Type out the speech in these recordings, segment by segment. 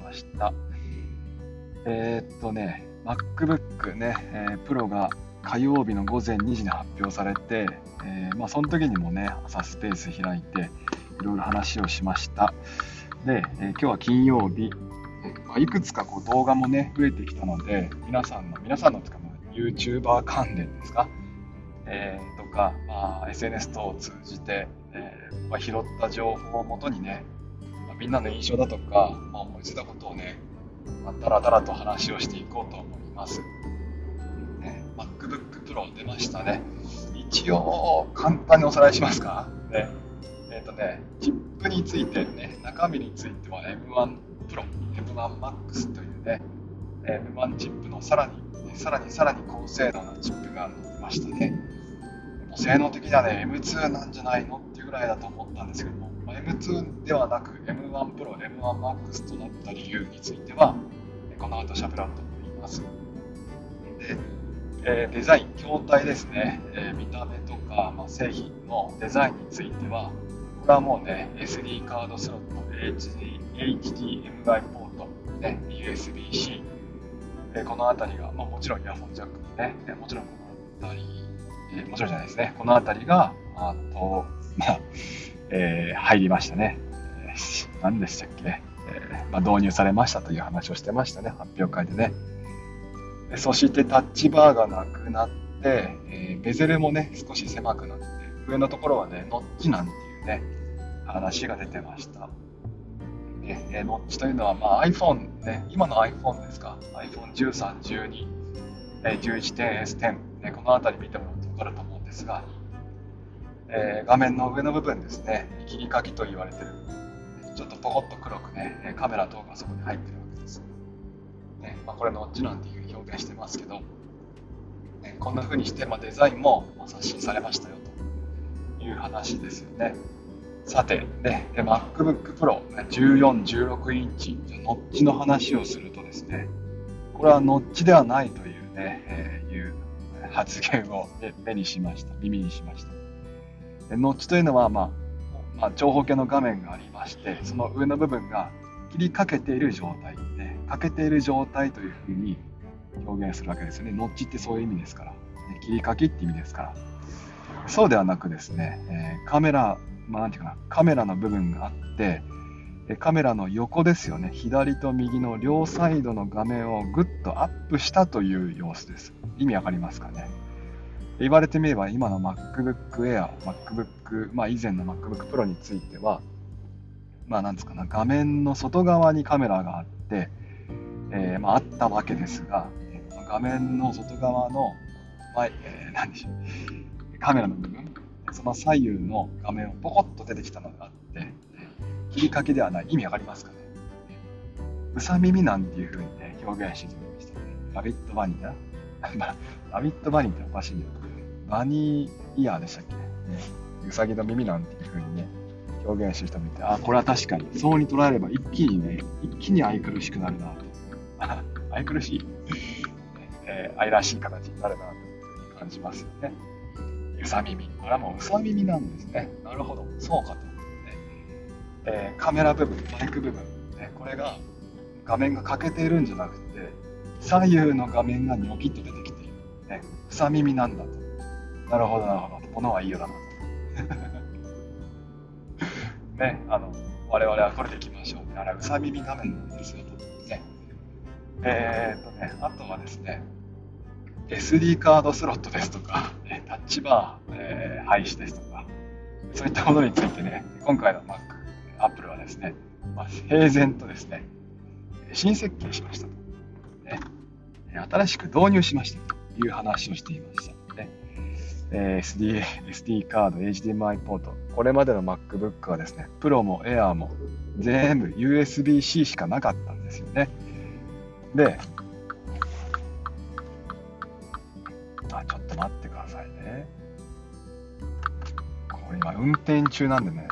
ました。えー、っとね、MacBook ね、えー、Pro が火曜日の午前2時に発表されて、えー、まあ、その時にもね、朝スペース開いて、いろいろ話をしました。で、えー、今日は金曜日、まあ、いくつかこう動画もね、増えてきたので、皆さんの、皆さんの使う YouTuber 関連ですか、えー、とか、まあ、SNS 等を通じて、えー、まあ、拾った情報をもとにね、みんなの印象だとか、まあ、思いついたことをね、まあ、だらだらと話をしていこうと思います。ね、MacBook Pro 出ましたね。一応、簡単におさらいしますか？ねえっ、ー、とね、チップについてね、中身については M1 Pro、M1 Max というね、M1 チップのさらに、さらにさらに高性能なチップが載ってましたね。性能的にはね、M2 なんじゃないの？っていうぐらいだと思ったんですけど、M2 ではなく M1 Pro、M1 Max となった理由については、この後喋ろうと思います。で、えー、デザイン、筐体ですね、え、見た目とか、ま、製品のデザインについては、これはもうね、SD カードスロット、HD HDMI ポート、ね、USB-C、え、この辺りが、まあ、もちろんイヤホンジャックもね、もちろんこの辺り、え、もちろんじゃないですね、この辺りが、あと、まあ、えー、入りましたね。何でしたっけ、えーまあ、導入されましたという話をしてましたね、発表会でね。そしてタッチバーがなくなって、えー、ベゼルもね、少し狭くなって、上のところはね、ノッチなんていうね、話が出てました。ね、えー、ノッチというのは、まあ、iPhone ね、今の iPhone ですか、iPhone13、12、えー、11 10S10、ね、この辺り見てもらうと分かると思うんですが、えー、画面の上の部分ですね、切り欠きと言われてる、ちょっとポコッと黒くね、カメラ等がそこに入ってるわけです。ねまあ、これノッチなんていう表現してますけど、ね、こんな風にして、まあ、デザインも刷新されましたよという話ですよね。さて、ね、MacBook Pro 14、16インチ、ノッチの話をするとですね、これはノッチではないというね、えー、いう発言を目にしました、耳にしました。ノッチというのは、まあ、まあ、長方形の画面がありまして、その上の部分が切りかけている状態、ね、かけている状態というふうに表現するわけですよね。ノッチってそういう意味ですから、ね、切りかきって意味ですから。そうではなくですね、えー、カメラ、まあ、なんていうかな、カメラの部分があって、カメラの横ですよね、左と右の両サイドの画面をぐっとアップしたという様子です。意味わかりますかね？言われてみれば今の MacBook Air、MacBook、まあ以前の MacBook Pro については、まあなんですかな、画面の外側にカメラがあって、えー、まああったわけですが、画面の外側の、まあ、えー、何でしょう、カメラの部分、その左右の画面をポコッと出てきたのがあって、切り欠きではない。意味わかりますかねうさ耳なんていう風にね、表現してみましたね。ラビットバニーな。ラビットバニーっておかしいんだよ。バニーイヤーでしたっけね。うさぎの耳なんていう風にね、表現してる人もいて、あ、これは確かに、そうに捉えれば一気にね、一気に愛くるしくなるな。愛くるしい、えー、愛らしい形になるなと感じますよね。うさ耳。これはもううさ耳なんですね。なるほど。そうかと。ねえー、カメラ部分、マイク部分、ね、これが画面が欠けているんじゃなくて、左右の画面がニョキッと出てきている。ね、うさ耳なんだと。なるほど、なるほど。物はいいよだな。ね、あの、我々はこれでいきましょう。あれ、うさ耳画面なんですよ。ね。えー、っとね、あとはですね、SD カードスロットですとか、タッチバー、えー、廃止ですとか、そういったものについてね、今回の Mac、Apple はですね、まあ、平然とですね、新設計しましたと、ね。新しく導入しましたという話をしていました。え SD, SD カード、HDMI ポート。これまでの MacBook はですね、Pro も Air も全部 USB-C しかなかったんですよね。で、あ、ちょっと待ってくださいね。これ今運転中なんでね、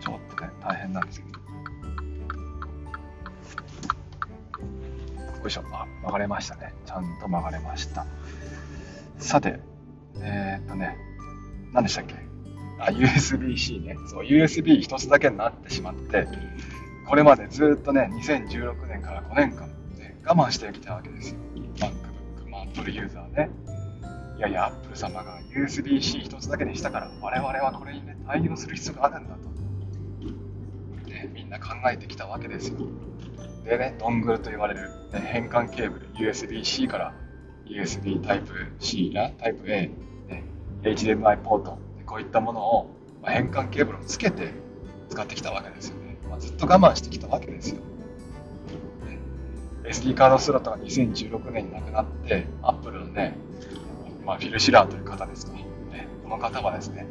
ちょっとね、大変なんですけど。よいしょ、あ、曲がれましたね。ちゃんと曲がれました。さて、とね、何でしたっけ？あ、USB-C ね。そう、USB 一つだけになってしまって、これまでずっとね、2016年から5年間、ね、我慢してきたわけですよ。MacBook、まあ、Apple ユーザーね。いやいや、Apple 様が USB-C 一つだけにしたから、我々はこれにね、対応する必要があるんだと。ね、みんな考えてきたわけですよ。でね、ドングルと言われる、ね、変換ケーブル、USB-C から USB Type-C や Type-A、HDMI ポート、こういったものを、変換ケーブルをつけて使ってきたわけですよね。まあ、ずっと我慢してきたわけですよ。SD カードスロットが2016年になくなって、Apple のね、まあ、フィル・シラーという方ですか、ね、この方はですね、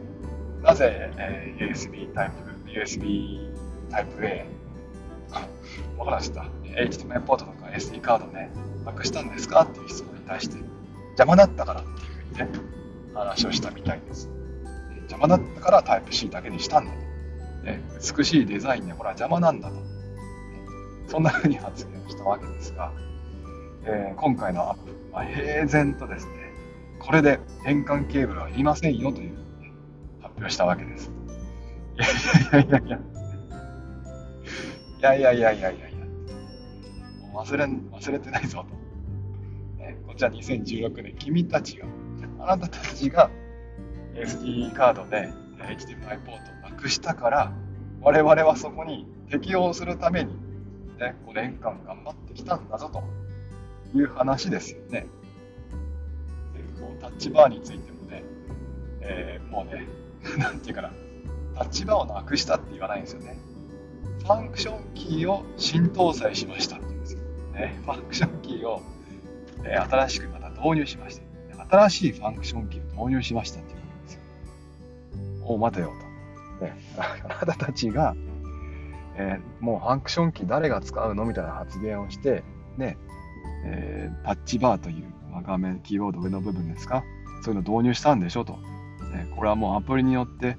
なぜ、えー、USB タイプ、USB タイプ A、わからんした。HDMI ポートとか SD カードね、なくしたんですか？っていう質問に対して、邪魔だったからっていうふうにね、話をしたみたいです。邪魔だったからタイプ C だけにしたんだと。ね、美しいデザインで、ほら邪魔なんだと。そんなふうに発言をしたわけですが、えー、今回のアップ、まあ、平然とですね、これで変換ケーブルはいりませんよという、発表したわけです。いやいやいやいや。いやいやいやいやいやいや。忘れ忘れてないぞと。ね、こちら2016年、君たちが、あなたたちが SD カードで HDMI ポートをなくしたから、我々はそこに適応するために、ね、5年間頑張ってきたんだぞという話ですよね。でこうタッチバーについてもね、えー、もうね、なんていうかな、タッチバーをなくしたって言わないんですよね。ファンクションキーを新搭載しましたって言うんですよ。ね、ファンクションキーを、えー、新しくまた導入しました。新しいファンクションキーを導入しましたっていうわけですよ。お待てよと。ね、あなたたちが、えー、もうファンクションキー誰が使うのみたいな発言をして、ね、えー、タッチバーという、ま、画面、キーボード上の部分ですか、そういうの導入したんでしょと。ね、これはもうアプリによって、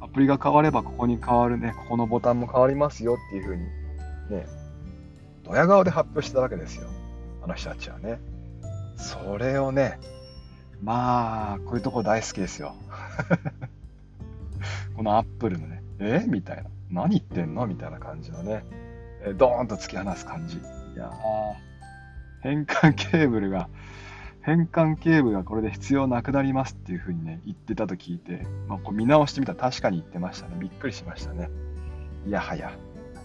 アプリが変わればここに変わるね、ここのボタンも変わりますよっていうふうに、ね、ドヤ顔で発表したわけですよ。あの人たちはね。それをね、まあ、こういうとこ大好きですよ。このアップルのね、え？みたいな。何言ってんの？みたいな感じのね、えドーンと突き放す感じ。いや変換ケーブルが、変換ケーブルがこれで必要なくなりますっていうふうにね、言ってたと聞いて、まあ、こう見直してみたら確かに言ってましたね。びっくりしましたね。いやはや、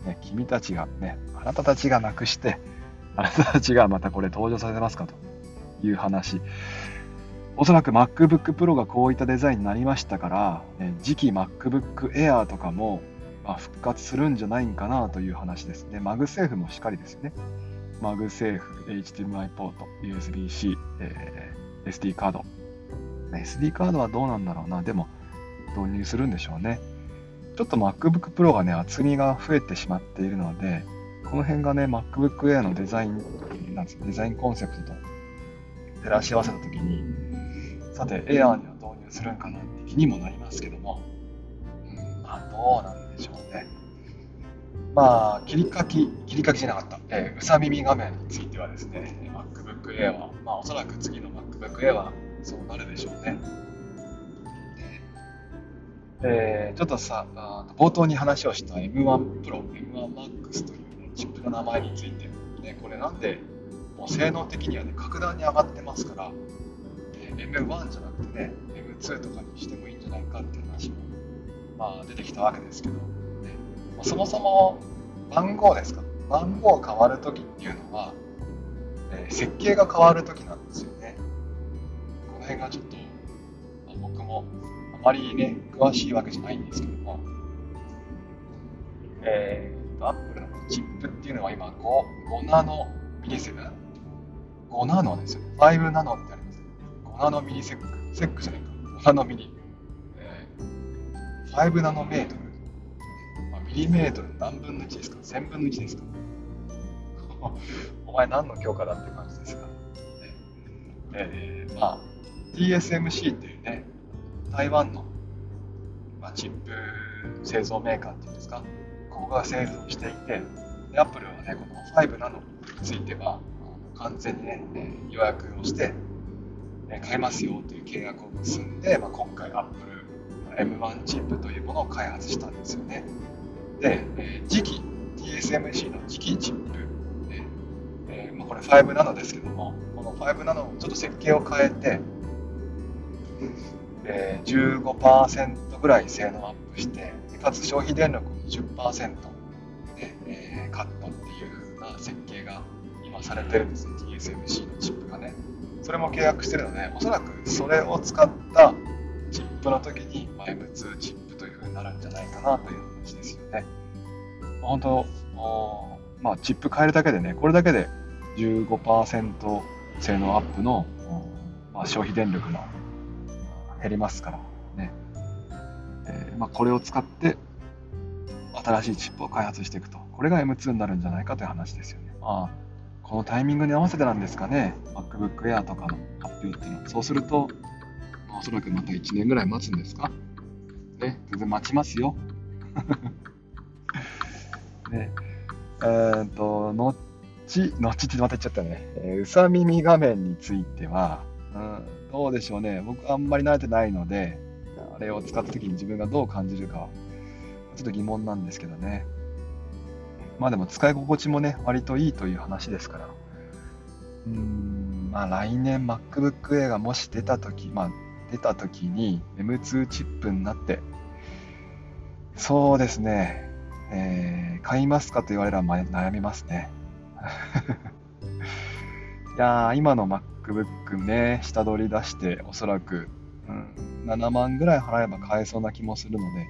ね、君たちがね、あなたたちがなくして、あなたたちがまたこれ登場させますかという話。おそらく MacBook Pro がこういったデザインになりましたから、ね、次期 MacBook Air とかも、まあ、復活するんじゃないんかなという話ですね。マグセーフもしっかりですよね。マグセーフ、HDMI ポート、USB-C、えー、SD カード。SD カードはどうなんだろうな。でも、導入するんでしょうね。ちょっと MacBook Pro がね、厚みが増えてしまっているので、この辺がね、MacBook Air のデザイン、なんです、デザインコンセプトと照らし合わせたときに、さて、エアーには導入するんかなって気にもなりますけども、うん、まあ、どうなんでしょうね。まあ、切り書き、切り書きじゃなかった、えー、うさ耳画面についてはですね、MacBook Air は、まあ、おそらく次の MacBook Air はそうなるでしょうね。えー、ちょっとさあ、冒頭に話をした M1 Pro、M1 Max という、ね、チップの名前について、ね、これなんで、もう性能的にはね、格段に上がってますから、M1 じゃなくてね、M2 とかにしてもいいんじゃないかっていう話も、まあ、出てきたわけですけど、ねまあ、そもそも番号ですか、番号変わるときっていうのは、えー、設計が変わるときなんですよね。この辺がちょっと、まあ、僕もあまりね、詳しいわけじゃないんですけども、えーと、Apple のチップっていうのは今5、5ナノミリセブン ?5 ナノですよ。5ナノってありナノミリセック、セックじゃないか、5ナノミリ、えー、5ナノメートル、まあ、ミリメートル何分の1ですか ?1000 分の1ですか？お前何の教科だって感じですが、えー、まあ、TSMC っていうね、台湾の、まあ、チップ製造メーカーっていうんですか、ここが製造していて、で、アップルはね、この5ナノについては、完全にね、予約をして、買えますよという契約を結んで、まあ、今回 Apple M1 チップというものを開発したんですよね。で、えー、次期 TSMC の磁気チップ、えーまあ、これ5ナノですけども、この5ナノをちょっと設計を変えて、えー、15%ぐらい性能アップして、かつ消費電力を20%で、えー、カットっていう風な設計が今されてるんですね、TSMC のチップ。それも契約してるので、おそらくそれを使ったチップの時に M2 チップという風になるんじゃないかなという話ですよね。本当、まあ、チップ変えるだけでね、これだけで15%性能アップの、まあ、消費電力が減りますからね。えー、まあ、これを使って新しいチップを開発していくと。これが M2 になるんじゃないかという話ですよね。まあ、このタイミングに合わせてなんですかね。MacBook Air とかの発表っていうのは。そうすると、おそらくまた1年ぐらい待つんですか？ね、全然待ちますよ。ね、えー、っと、後、後ってまた言っちゃったね。えー、うさ耳画面については、うん、どうでしょうね。僕あんまり慣れてないので、あれを使った時に自分がどう感じるか、ちょっと疑問なんですけどね。まあでも使い心地もね、割といいという話ですから。うん、まあ来年 MacBook Air がもし出た時、まあ出た時に M2 チップになって、そうですね、えー、買いますかと言われれば悩みますね。いやー、今の MacBook ね、下取り出して、おそらく、うん、7万ぐらい払えば買えそうな気もするので、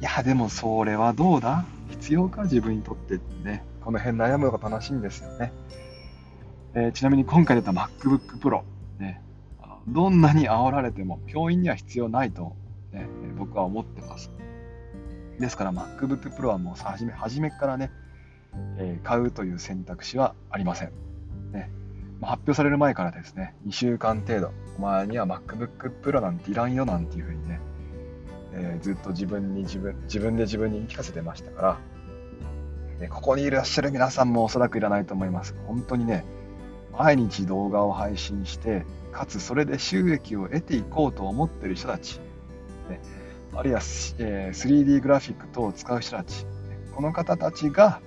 いや、でもそれはどうだ？必要か？自分にとってってね、この辺悩むのが楽しいんですよね。えー、ちなみに今回出た MacBook Pro、ね、どんなに煽られても教員には必要ないと、ね、僕は思ってます。ですから MacBook Pro はもう初め初めからね、えー、買うという選択肢はありません。ね、発表される前からですね、2週間程度、お前には MacBook Pro なんていらんよなんていうふうにね、えー、ずっと自分に自分、自分で自分に言い聞かせてましたから、ね、ここにいらっしゃる皆さんもおそらくいらないと思います。本当にね、毎日動画を配信して、かつそれで収益を得ていこうと思ってる人たち、ね、あるいは、えー、3D グラフィック等を使う人たち、この方たちが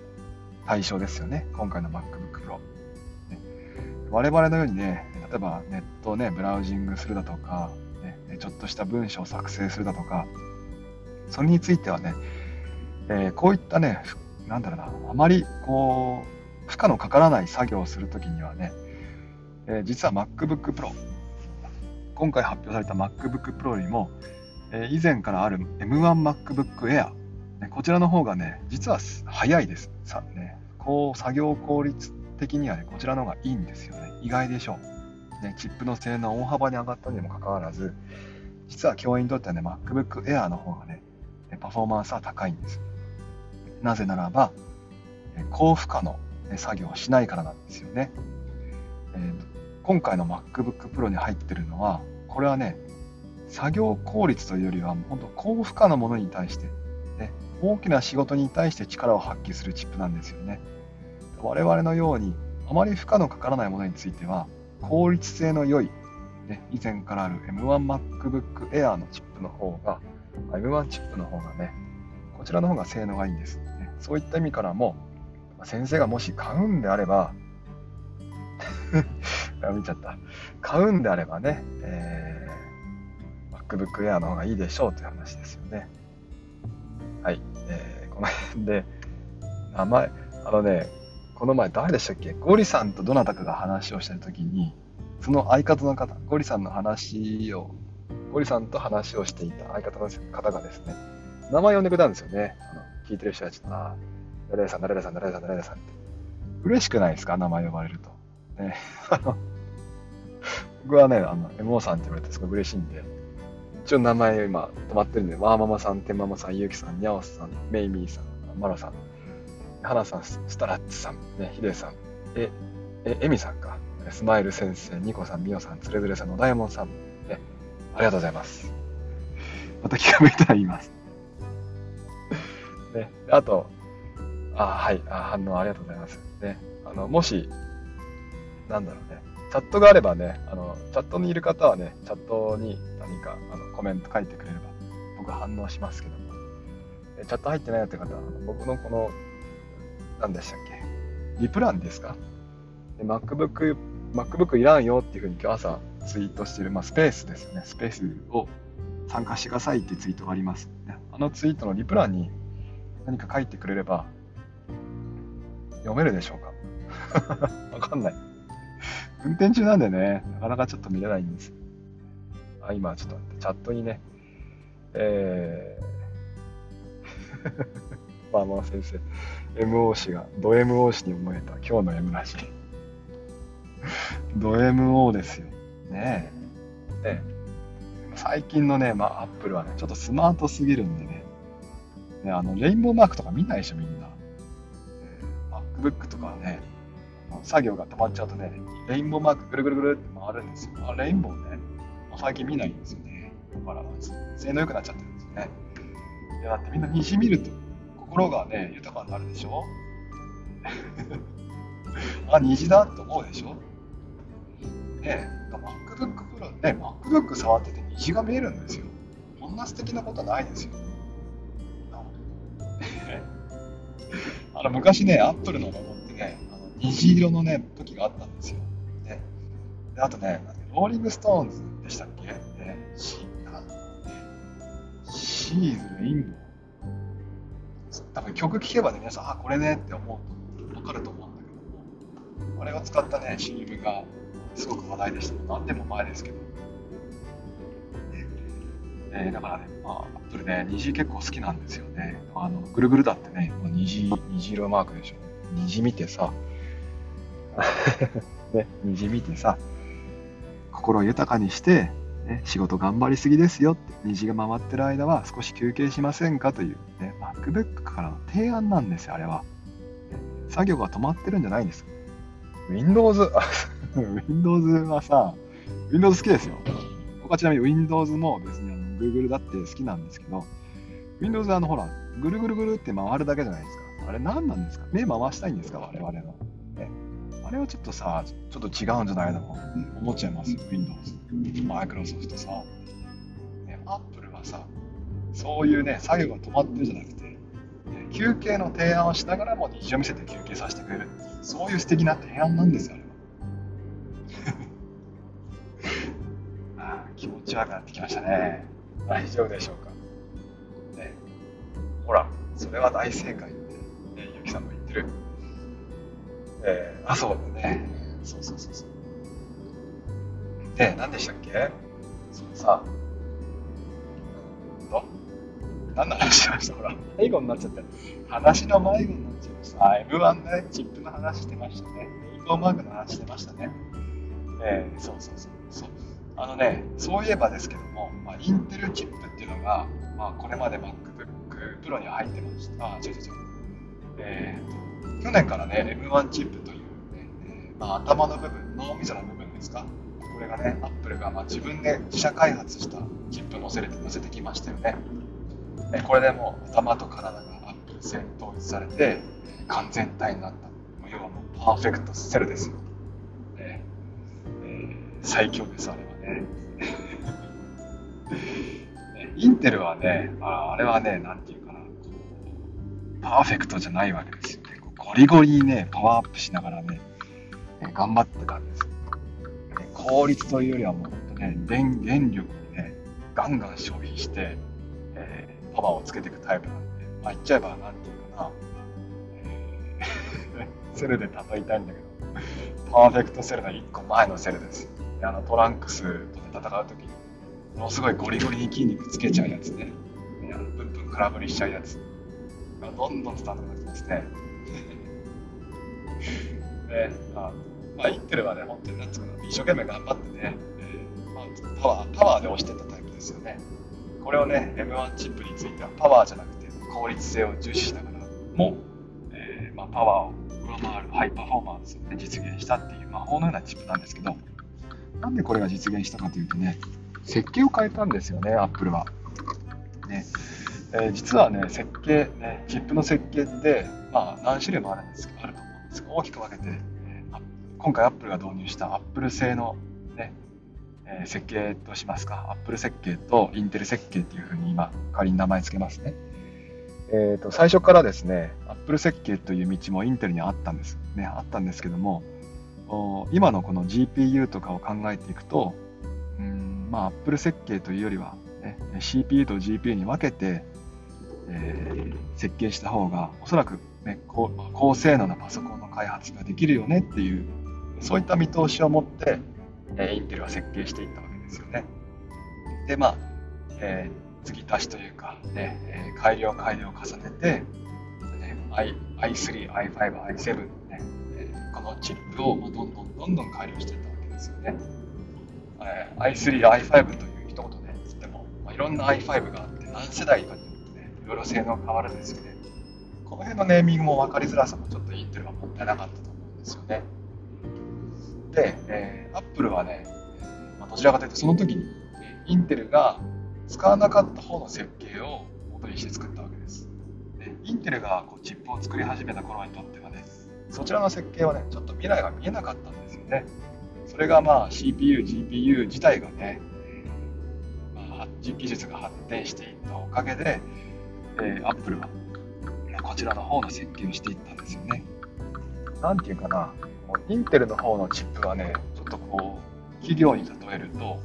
対象ですよね、今回の MacBook Pro。ね、我々のようにね、例えばネットをね、ブラウジングするだとか、ちょっとした文章を作成するだとか、それについてはね、えー、こういったね、なんだろうな、あまりこう、負荷のかからない作業をするときにはね、えー、実は MacBook Pro、今回発表された MacBook Pro よりも、えー、以前からある M1MacBook Air、ね、こちらの方がね、実は早いです。さね、こう作業効率的にはね、こちらの方がいいんですよね。意外でしょう。ね、チップの性能大幅に上がったにもかかわらず、実は教員にとってはね、MacBook Air の方がね、パフォーマンスは高いんです。なぜならば、高負荷の作業をしないからなんですよね。えー今回の MacBook Pro に入ってるのは、これはね、作業効率というよりは、本当高負荷のものに対して、ね、大きな仕事に対して力を発揮するチップなんですよね。我々のように、あまり負荷のかからないものについては、効率性の良い、ね、以前からある M1MacBook Air のチップの方が、M1 チップの方がね、こちらの方が性能がいいんです。ね、そういった意味からも、先生がもし買うんであれば、見ちゃった。買うんであればね、えー、MacBook Air の方がいいでしょうという話ですよね。はい。えー、この辺で、名前、あのね、この前誰でしたっけ？ゴリさんとどなたかが話をしてるときに、その相方の方、ゴリさんの話を、ゴリさんと話をしていた相方の方がですね、名前呼んでくれたんですよね。あの聞いてる人たちと、あ、誰々さん、誰々さん、誰々さん、誰々さんって。嬉しくないですか？名前呼ばれると。ね、僕はね、あの、MO さんって言われてすごい嬉しいんで、一応名前今止まってるんで、ワーママさん、テンママさん、ユウキさん、ニャオスさん、メイミーさん、マロさん、ハナさん、スタラッツさん、ね、ヒデさん、え、え、エミさんか、スマイル先生、ニコさん、ミオさん、つれづれさん、野ダイヤモンさん、ね、ありがとうございます。また気が向いたら言います。ね、あと、あ、はい、あ反応ありがとうございます。ね、あの、もし、なんだろうね、チャットがあればね、あの、チャットにいる方はね、チャットに何かあのコメント書いてくれれば、僕反応しますけども、チャット入ってないよって方は、僕のこの何でしたっけ？リプランですか？で MacBook、MacBook いらんよっていうふうに今日朝ツイートしてる、まあ、スペースですよね。スペースを参加してくださいってツイートがあります。あのツイートのリプランに何か書いてくれれば読めるでしょうか？わかんない。運転中なんでね、なかなかちょっと見れないんです。あ、今ちょっと待って、チャットにね、えー、まあまあ先生、MO 氏が、ド MO 氏に思えた今日の M らしい。ド MO ですよ。ねえ。ね最近のね、まあ、アップルはね、ちょっとスマートすぎるんでね、ねあのレインボーマークとか見ないでしょ、みんな。MacBook とかはね、作業が止まっちゃうとね、レインボーマークぐるぐるぐるって回るんですよ。あレインボーね、最近見ないんですよね。だから、性能良くなっちゃってるんですよね。いや、だってみんな虹見ると心がね、豊かになるでしょ？あ、虹だって思うでしょ？ね MacBook Pro ね、MacBook 触ってて虹が見えるんですよ。こんな素敵なことないですよ。あの昔ね、Apple のロゴってね、あの虹色のね、時があったんですよ。ね、であとね、ローリングストーンズでしたっけ、ね、 She, She's a Rainbow。多分曲聴けばね、皆さん、あ、これねって思うと分かると思うんだけども、あれを使ったね、CM がすごく話題でした。何年も前ですけど。えー、だからね、まあ、アップルね、虹結構好きなんですよね。あの、ぐるぐるだってね、虹、虹色マークでしょ。虹見てさ、ね、虹見てさ、心を豊かにして、ね、仕事頑張りすぎですよって、虹が回ってる間は少し休憩しませんかという、ね、MacBook からの提案なんですよ、あれは。作業が止まってるんじゃないんです。Windows、Windows はさ、Windows 好きですよ。僕はちなみに Windows も別にあの Google だって好きなんですけど、Windows はあのほら、ぐるぐるぐるって回るだけじゃないですか。あれ何なんですか？目回したいんですか？我々の。ね、あれはちょっとさ、ちょっと違うんじゃないの？か思っちゃいますよ、Windows。Microsoft さ。ね、Apple はさ、そういうね、作業が止まってるじゃなくて、ね、休憩の提案をしながらも虹を見せて休憩させてくれる。そういう素敵な提案なんですよあれは あ、気持ち悪くなってきましたね。大丈夫でしょうか。ね、ほら、それは大正解って、ね、ゆきさんも言ってる。えー、あ、そうだね。そうそうそうそう。で、何でしたっけ？そのさ、と何の話しました？ほら、迷子になっちゃって。話の迷子になっちゃいました。M1 ね、チップの話してましたね。レインボーマークの話してましたね。えー、そうそうそう。そうあのね、そういえばですけども、まあ、インテルチップっていうのが、まあ、これまで MacBook Pro には入ってました。あ、違う違う違う。えーと、去年からね、M1 チップというね、えー、まあ、頭の部分、脳みその部分ですか？これがね、Apple がまあ自分で自社開発したチップ載せれて載せてきましたよね。えこれでもう頭と体が Apple 製統一されて、完全体になった。要はもうパーフェクトセルですよ。ねえー、最強です、あれは。ね。インテルはね、あれはね、なんていうかな、パーフェクトじゃないわけですよね。ゴリゴリにね、パワーアップしながらね、頑張ってたんです。効率というよりはもうね、電電力をね、ガンガン消費して、えー、パワーをつけていくタイプなんで、まあ言っちゃえば、なんていうかな、えー、セルで例えたいんだけど、パーフェクトセルの1個前のセルです。あのトランクスと戦う時にものすごいゴリゴリに筋肉つけちゃうやつね。あのプンプン空振りしちゃうやつ。がどんどん伝わってきますね。で あまあインテルはね本当になんつうか一生懸命頑張ってね、えーまあ、パワーパワーで押してたタイプですよねこれをね M1 チップについてはパワーじゃなくて効率性を重視しながらも、えーまあ、パワーを上回るハイパフォーマンスを、ね、実現したっていう魔法のようなチップなんですけどなんでこれが実現したかというとね、設計を変えたんですよね、アップルは。ねえー、実はね、設計、ね、チップの設計って、まあ、何種類もあるんですあると思うんですが、大きく分けて、今回アップルが導入したアップル製の、ねえー、設計としますか、アップル設計とインテル設計っていうふうに今、仮に名前付けますね。えーと、最初からですね、Apple 設計という道もインテルにあったんですね、あったんですけども、今のこの GPU とかを考えていくと、うんまあ、Apple 設計というよりは、ね、CPU と GPU に分けて、えー、設計した方が、おそらく、ね、高高性能なパソコンの開発ができるよねっていう、そういった見通しを持って、えー、インテルは設計していったわけですよね。で、まあ、えー、継ぎ足しというか、ね、えー、改良改良を重ねて、ね、I i3、i5、i7、ね、えー、このチップをどんどんどんどん改良していったわけですよね。えー、i3、i5 という一言で言っても、まあ、いろんな i5 があって、何世代かによってね、いろいろ性能変わるんですよね。この辺のネーミングも分かりづらさもちょっとインテルはもったいなかったと思うんですよね。で、えー、Apple はね、まあ、どちらかというとその時に、インテルが使わなかった方の設計を元にして作ったわけです。でインテルがこうチップを作り始めた頃にとってはね、そちらの設計はね、ちょっと未来が見えなかったんですよね。それがまあ CPU、GPU 自体がね、まあ、技術が発展していったおかげで、えー、Apple はこちらの方の設計をしていったんですよね。なんていうかな、インテルの方のチップはね、ちょっとこう、企業に例えると、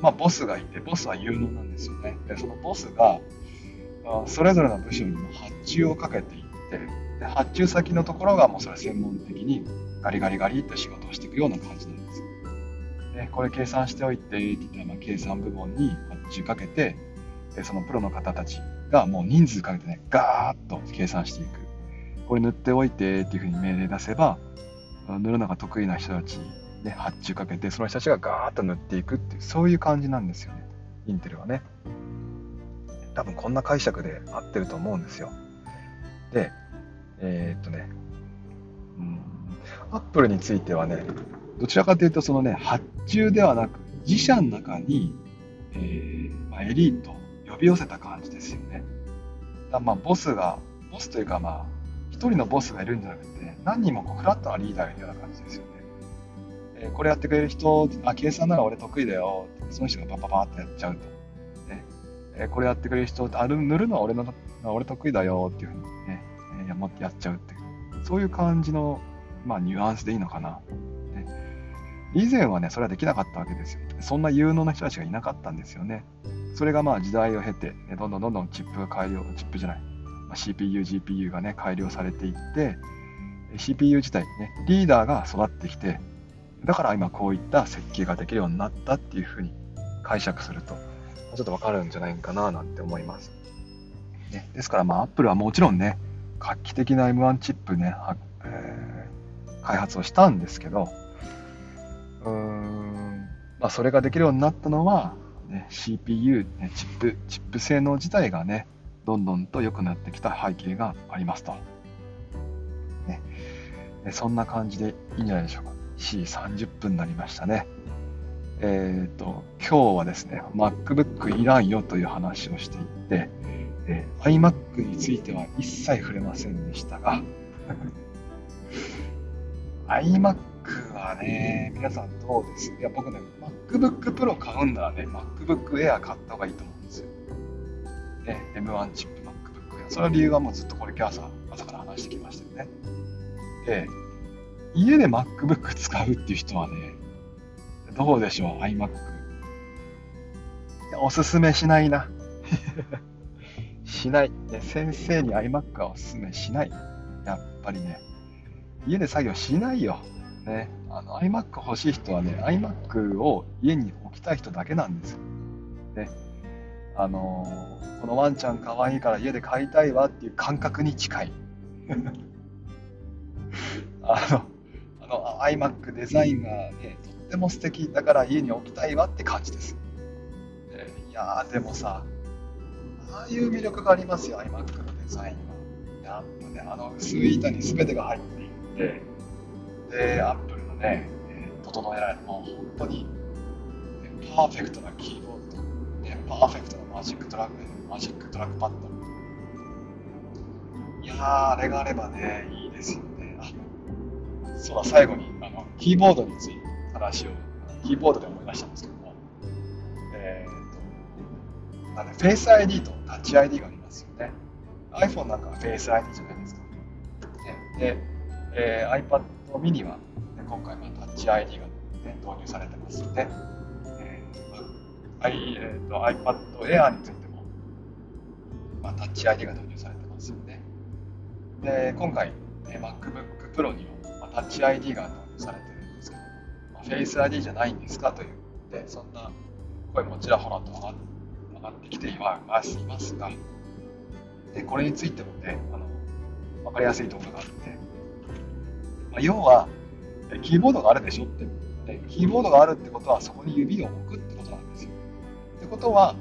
まあ、ボスがいて、ボスは有能なんですよね。で、そのボスが、それぞれの部署に発注をかけていって、で発注先のところがもうそれ専門的にガリガリガリって仕事をしていくような感じなんです。で、これ計算しておいてって言ったら、計算部門に発注かけて、でそのプロの方たちがもう人数かけてね、ガーッと計算していく。これ塗っておいてっていうふうに命令出せば、塗るのが得意な人たちね、発注かけて、その人たちがガーッと塗っていくっていう、そういう感じなんですよね。インテルはね。多分こんな解釈で合ってると思うんですよ。で、えー、っとね、うん、アップルについてはね、どちらかというと、そのね、発注ではなく、自社の中に、えー、まあ、エリート呼び寄せた感じですよね。だまあ、ボスが、ボスというかまあ、一人のボスがいるんじゃなくて、何人もこうフラットなリーダーがいな感じですよね。えー、これやってくれる人、あ、計算なら俺得意だよ。その人がパパパってやっちゃうと。ねえー、これやってくれる人、ある塗るのは俺の俺得意だよっていうふうにね、えー、ややっちゃうっていう。そういう感じの、まあ、ニュアンスでいいのかな。ね、以前はね、それはできなかったわけですよ。そんな有能な人たちがいなかったんですよね。それがまあ時代を経て、ね、どんどんどんどんチップが改良、チップじゃない、まあ、CPU、GPU がね、改良されていって、CPU 自体ね、リーダーが育ってきて、だから今こういった設計ができるようになったっていうふうに解釈すると、ちょっとわかるんじゃないかななんて思います。ね、ですからまあ Apple はもちろんね、画期的な M1 チップね、えー、開発をしたんですけど、うーん、まあ、それができるようになったのは、ね、CPU、ね、チップ、チップ性能自体がね、どんどんと良くなってきた背景がありますと。ね、そんな感じでいいんじゃないでしょうか。4時30分になりましたね。えっ、ー、と、今日はですね、MacBook いらんよという話をしていて、えー、iMac については一切触れませんでしたが、iMac はね、皆さんどうです？いや、僕ね、MacBook Pro 買うんならね、MacBook Air 買った方がいいと思うんですよ。ね、M1 チップ MacBook Air。その理由はもうずっとこれ今朝、朝から話してきましたよね。で、家で MacBook 使うっていう人はね、どうでしょう、iMac。おすすめしないな。しない。ね、先生に iMac はおすすめしない。やっぱりね、家で作業しないよ。ね、あの iMac 欲しい人はね、iMac を家に置きたい人だけなんですよ。ね、あのー、このワンちゃんかわいいから家で飼いたいわっていう感覚に近い。あの、あの iMac デザインがね、とっても素敵だから家に置きたいわって感じです。えいやー、でもさ、ああいう魅力がありますよ、iMac のデザインは。やっぱね、あの薄い板に全てが入っていって、で、Apple のね、整えられた、もう本当に、ね、パーフェクトなキーボードと、ね、パーフェクトなマジックトラック、マジックトラックパッド。いやー、あれがあればね、いいですよね。そう、最後に、あの、キーボードについて話を、キーボードで思い出したんですけども、えーと、なんで、フェイス ID とタッチ ID がありますよね。iPhone なんかは Face ID じゃないですか。ね、で、えー、iPad mini は、ね、今回、まあ、Touch ID が、ね、導入されてますので、えー I えーと、iPad Air についても、まあ、Touch ID が導入されてますよね。で、今回、ね、MacBook Pro にも、まあ、Touch ID が導入されてるんですけど、まあ、Face ID じゃないんですかという、でそんな声もちらほらと上がってきていますが、でこれについてもね、あの分かりやすい動画があって、まあ、要は、キーボードがあるでしょって、でキーボードがあるってことはそこに指を置くってことなんですよ。ってことは、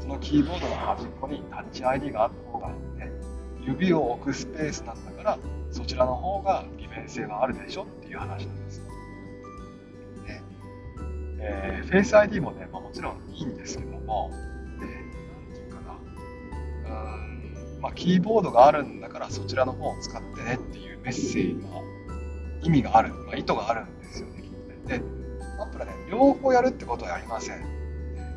そのキーボードの端っこにタッチ ID があった方が、ね、指を置くスペースなんだから、そちらの方が利便性があるでしょっていう話なんです。でえー、Face ID もね、まあ、もちろんいいんですけども、でなんていうかな、うんまあ、キーボードがあるんだからそちらの方を使ってねっていうメッセージが意味がある、まあ、意図があるんですよね、きっとね。で、アップルはね、両方やるってことはありません。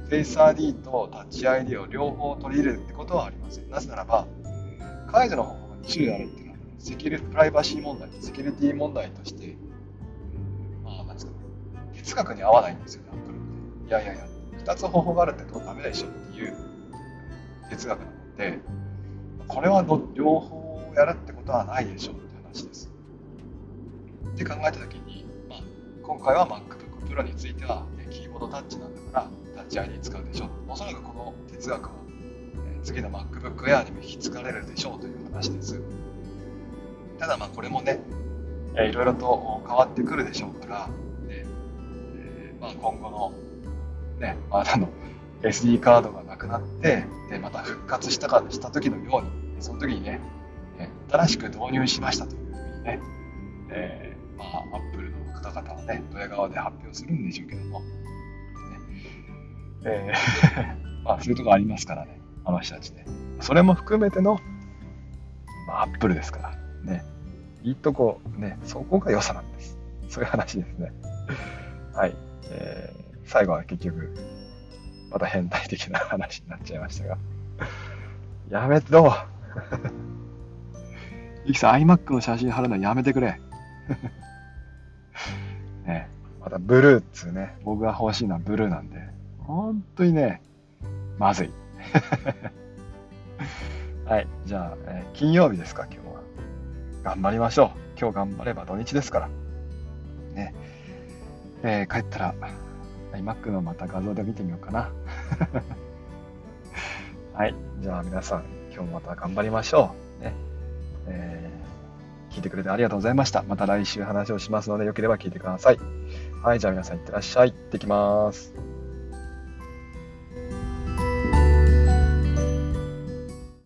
Face ID と Touch ID を両方取り入れるってことはありません。なぜならば、解除の方法が2種類ある、セキュリプライバシー問題、セキュリティ問題として、まあ、なんですか、哲学に合わないんですよね、アップルって。いやいやいや、2つ方法があるってどうダメでしょっていう哲学なので、これは両方やるってことはないでしょって話です。って考えた時に、まあ、今回は MacBook Pro については、ね、キーボードタッチなんだからタッチ ID 使うでしょおそらくこの哲学は、え、次の MacBook Air にも引き継がれるでしょうという話ですただまあこれもね、えー、いろいろと変わってくるでしょうから、ねえー、まあ、今後の,、ね、まあ、あの SD カードがなくなってでまた復活したかした時のようにその時にね新しく導入しましたというふうにね、えーまあ、アップルの方々はね、ドヤ顔で発表するんでしょうけども、ねえーまあ、そういうとこありますからね、あの人たちね。それも含めての、まあ、アップルですから、ね。いいとこ、ね、そこが良さなんです。そういう話ですね。はい。えー、最後は結局、また変態的な話になっちゃいましたが。やめろゆきさん、iMac の写真貼るのやめてくれ。ね、またブルーっつうね、僕が欲しいのはブルーなんで、本当にね、まずい。はい、じゃあ、えー、金曜日ですか、今日は。頑張りましょう。今日頑張れば土日ですから。ね。えー、帰ったら、iMac のまた画像で見てみようかな。はい、じゃあ皆さん、今日また頑張りましょう。ね。えー聞いてくれてありがとうございました。また来週話をしますので、よければ聞いてください。はい、じゃあ皆さんいってらっしゃい。行ってきます。